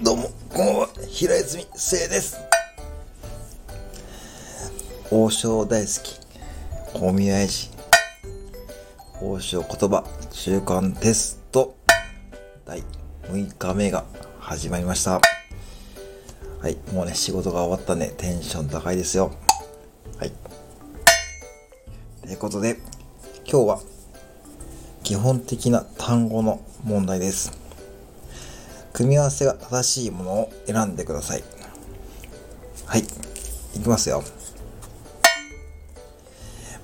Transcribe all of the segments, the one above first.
どうも、こんばんは、平泉聖です。王将大好き大宮英治王将言葉中間テスト第6日目が始まりました。はいもうね仕事が終わったんでテンション高いですよ。はい。ということで今日は基本的な単語の問題です。組み合わせが正しいものを選んでください。はい。いきますよ。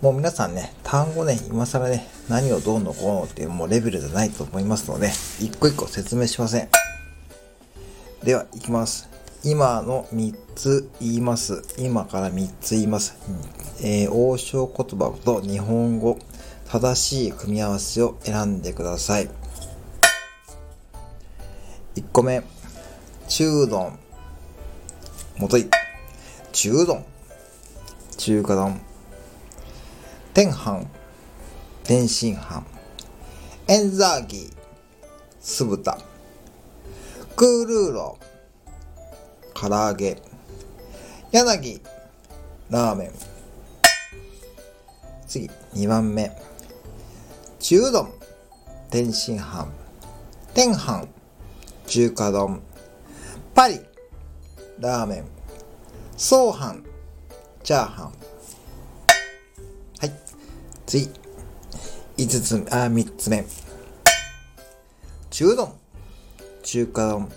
もう皆さんね、単語ね、今更ね、何をどうのこうのっていうもうレベルじゃないと思いますので、一個一個説明しません。では、いきます。今の3つ言います。今から3つ言います。えー、王将言葉と日本語、正しい組み合わせを選んでください。1個目、中丼。もとい、中丼。中華丼。天飯。天津飯。エンザーギー。酢豚。クールーロ。唐揚げ。柳。ラーメン。次、2番目。中丼。天津飯。天飯。中華丼、パリ、ラーメン、ソーハン、チャーハン。はい。次。5つ目、あ、3つ目。中丼、中華丼、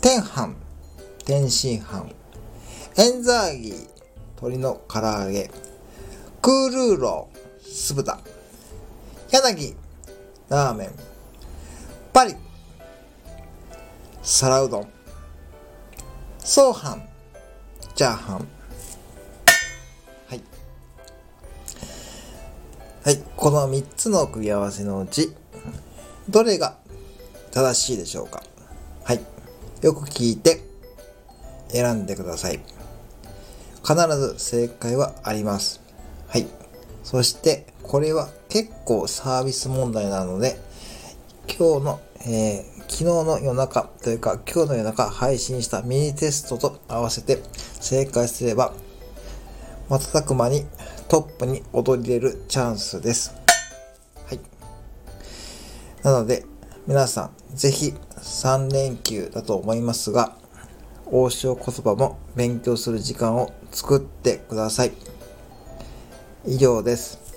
天飯、天津飯、エンザーギー、鶏の唐揚げ、クールーロー、酢豚、柳、ラーメン、パリ、皿うどん、ソーハン、チャーハン。はい。はい。この3つの組み合わせのうち、どれが正しいでしょうかはい。よく聞いて選んでください。必ず正解はあります。はい。そして、これは結構サービス問題なので、今日の、えー、昨日の夜中というか今日の夜中配信したミニテストと合わせて正解すれば瞬く間にトップに躍り出るチャンスです。はい。なので皆さんぜひ3連休だと思いますが王将言葉も勉強する時間を作ってください。以上です。